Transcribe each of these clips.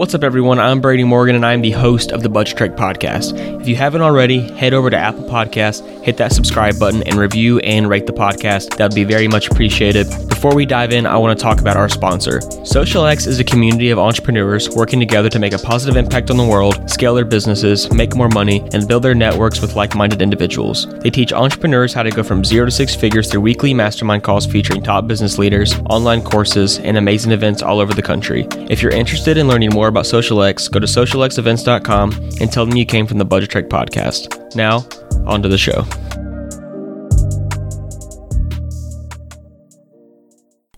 What's up, everyone? I'm Brady Morgan, and I'm the host of the Budgetrek podcast. If you haven't already, head over to Apple Podcasts, hit that subscribe button, and review and rate the podcast. That would be very much appreciated. Before we dive in, I want to talk about our sponsor. SocialX is a community of entrepreneurs working together to make a positive impact on the world, scale their businesses, make more money, and build their networks with like minded individuals. They teach entrepreneurs how to go from zero to six figures through weekly mastermind calls featuring top business leaders, online courses, and amazing events all over the country. If you're interested in learning more about SocialX, go to socialxevents.com and tell them you came from the Budgetrek podcast. Now, on to the show.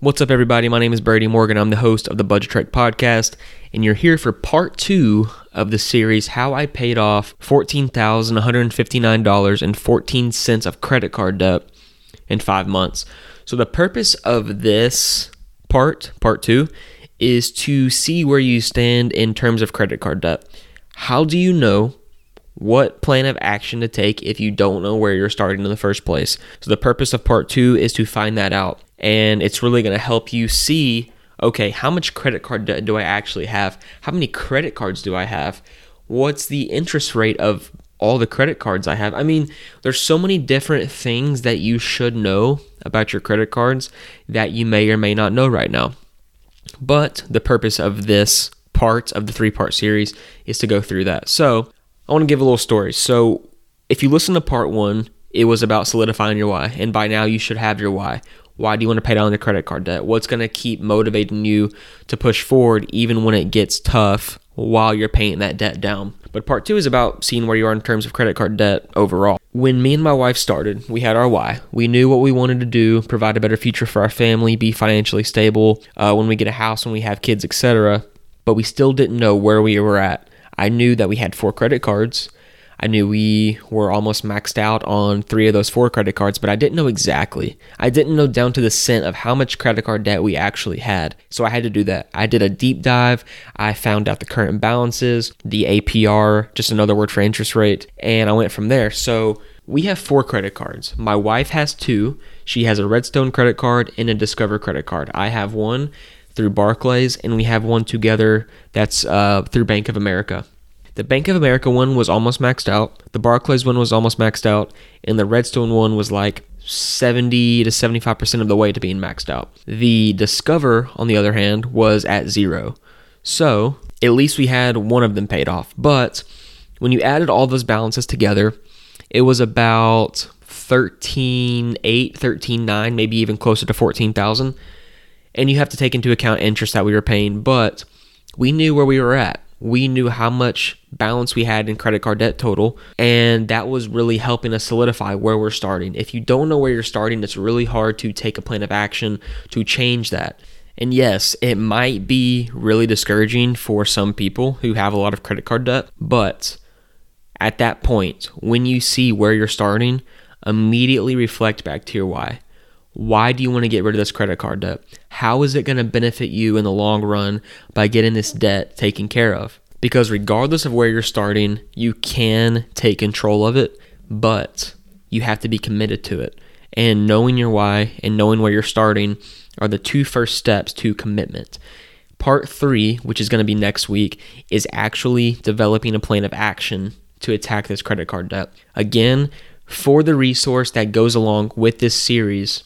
What's up, everybody? My name is Brady Morgan. I'm the host of the Budgetrek podcast, and you're here for part two of the series How I Paid Off $14,159.14 of credit card debt in five months. So, the purpose of this part, part two, is to see where you stand in terms of credit card debt. How do you know what plan of action to take if you don't know where you're starting in the first place? So, the purpose of part two is to find that out. And it's really going to help you see okay, how much credit card debt do I actually have? How many credit cards do I have? What's the interest rate of all the credit cards I have? I mean, there's so many different things that you should know about your credit cards that you may or may not know right now. But the purpose of this part of the three part series is to go through that. So I want to give a little story. So if you listen to part one, it was about solidifying your why. And by now you should have your why. Why do you want to pay down your credit card debt? What's going to keep motivating you to push forward even when it gets tough while you're paying that debt down? But part two is about seeing where you are in terms of credit card debt overall. When me and my wife started, we had our why. We knew what we wanted to do, provide a better future for our family, be financially stable uh, when we get a house, when we have kids, etc. But we still didn't know where we were at. I knew that we had four credit cards. I knew we were almost maxed out on three of those four credit cards, but I didn't know exactly. I didn't know down to the cent of how much credit card debt we actually had. So I had to do that. I did a deep dive. I found out the current balances, the APR, just another word for interest rate, and I went from there. So we have four credit cards. My wife has two. She has a Redstone credit card and a Discover credit card. I have one through Barclays, and we have one together that's uh, through Bank of America. The Bank of America one was almost maxed out. The Barclays one was almost maxed out. And the Redstone one was like 70 to 75% of the way to being maxed out. The Discover, on the other hand, was at zero. So at least we had one of them paid off. But when you added all those balances together, it was about 13.8, 13.9, maybe even closer to 14,000. And you have to take into account interest that we were paying, but we knew where we were at we knew how much balance we had in credit card debt total, and that was really helping us solidify where we're starting. If you don't know where you're starting, it's really hard to take a plan of action to change that. And yes, it might be really discouraging for some people who have a lot of credit card debt, but at that point, when you see where you're starting, immediately reflect back to your why. Why do you want to get rid of this credit card debt? How is it going to benefit you in the long run by getting this debt taken care of? Because regardless of where you're starting, you can take control of it, but you have to be committed to it. And knowing your why and knowing where you're starting are the two first steps to commitment. Part three, which is going to be next week, is actually developing a plan of action to attack this credit card debt. Again, for the resource that goes along with this series,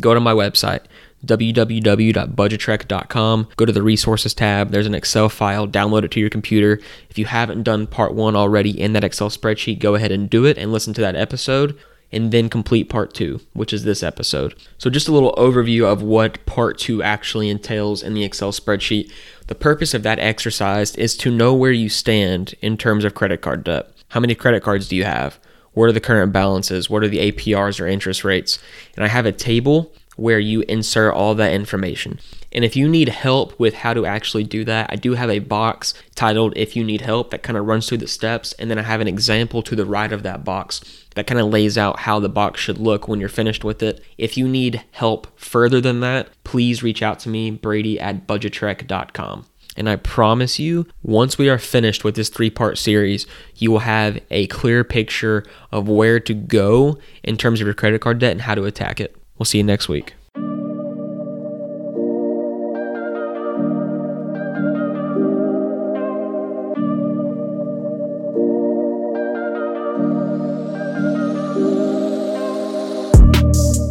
go to my website www.budgetrek.com. Go to the resources tab. There's an Excel file. Download it to your computer. If you haven't done part one already in that Excel spreadsheet, go ahead and do it and listen to that episode and then complete part two, which is this episode. So, just a little overview of what part two actually entails in the Excel spreadsheet. The purpose of that exercise is to know where you stand in terms of credit card debt. How many credit cards do you have? What are the current balances? What are the APRs or interest rates? And I have a table where you insert all that information. And if you need help with how to actually do that, I do have a box titled If You Need Help that kind of runs through the steps. And then I have an example to the right of that box that kind of lays out how the box should look when you're finished with it. If you need help further than that, please reach out to me, Brady at budgetrek.com. And I promise you, once we are finished with this three part series, you will have a clear picture of where to go in terms of your credit card debt and how to attack it. We'll see you next week.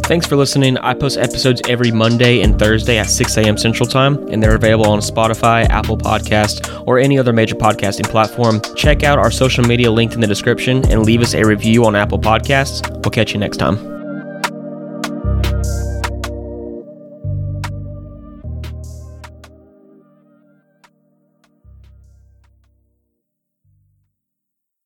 Thanks for listening. I post episodes every Monday and Thursday at 6 a.m. Central Time, and they're available on Spotify, Apple Podcast, or any other major podcasting platform. Check out our social media linked in the description and leave us a review on Apple Podcasts. We'll catch you next time.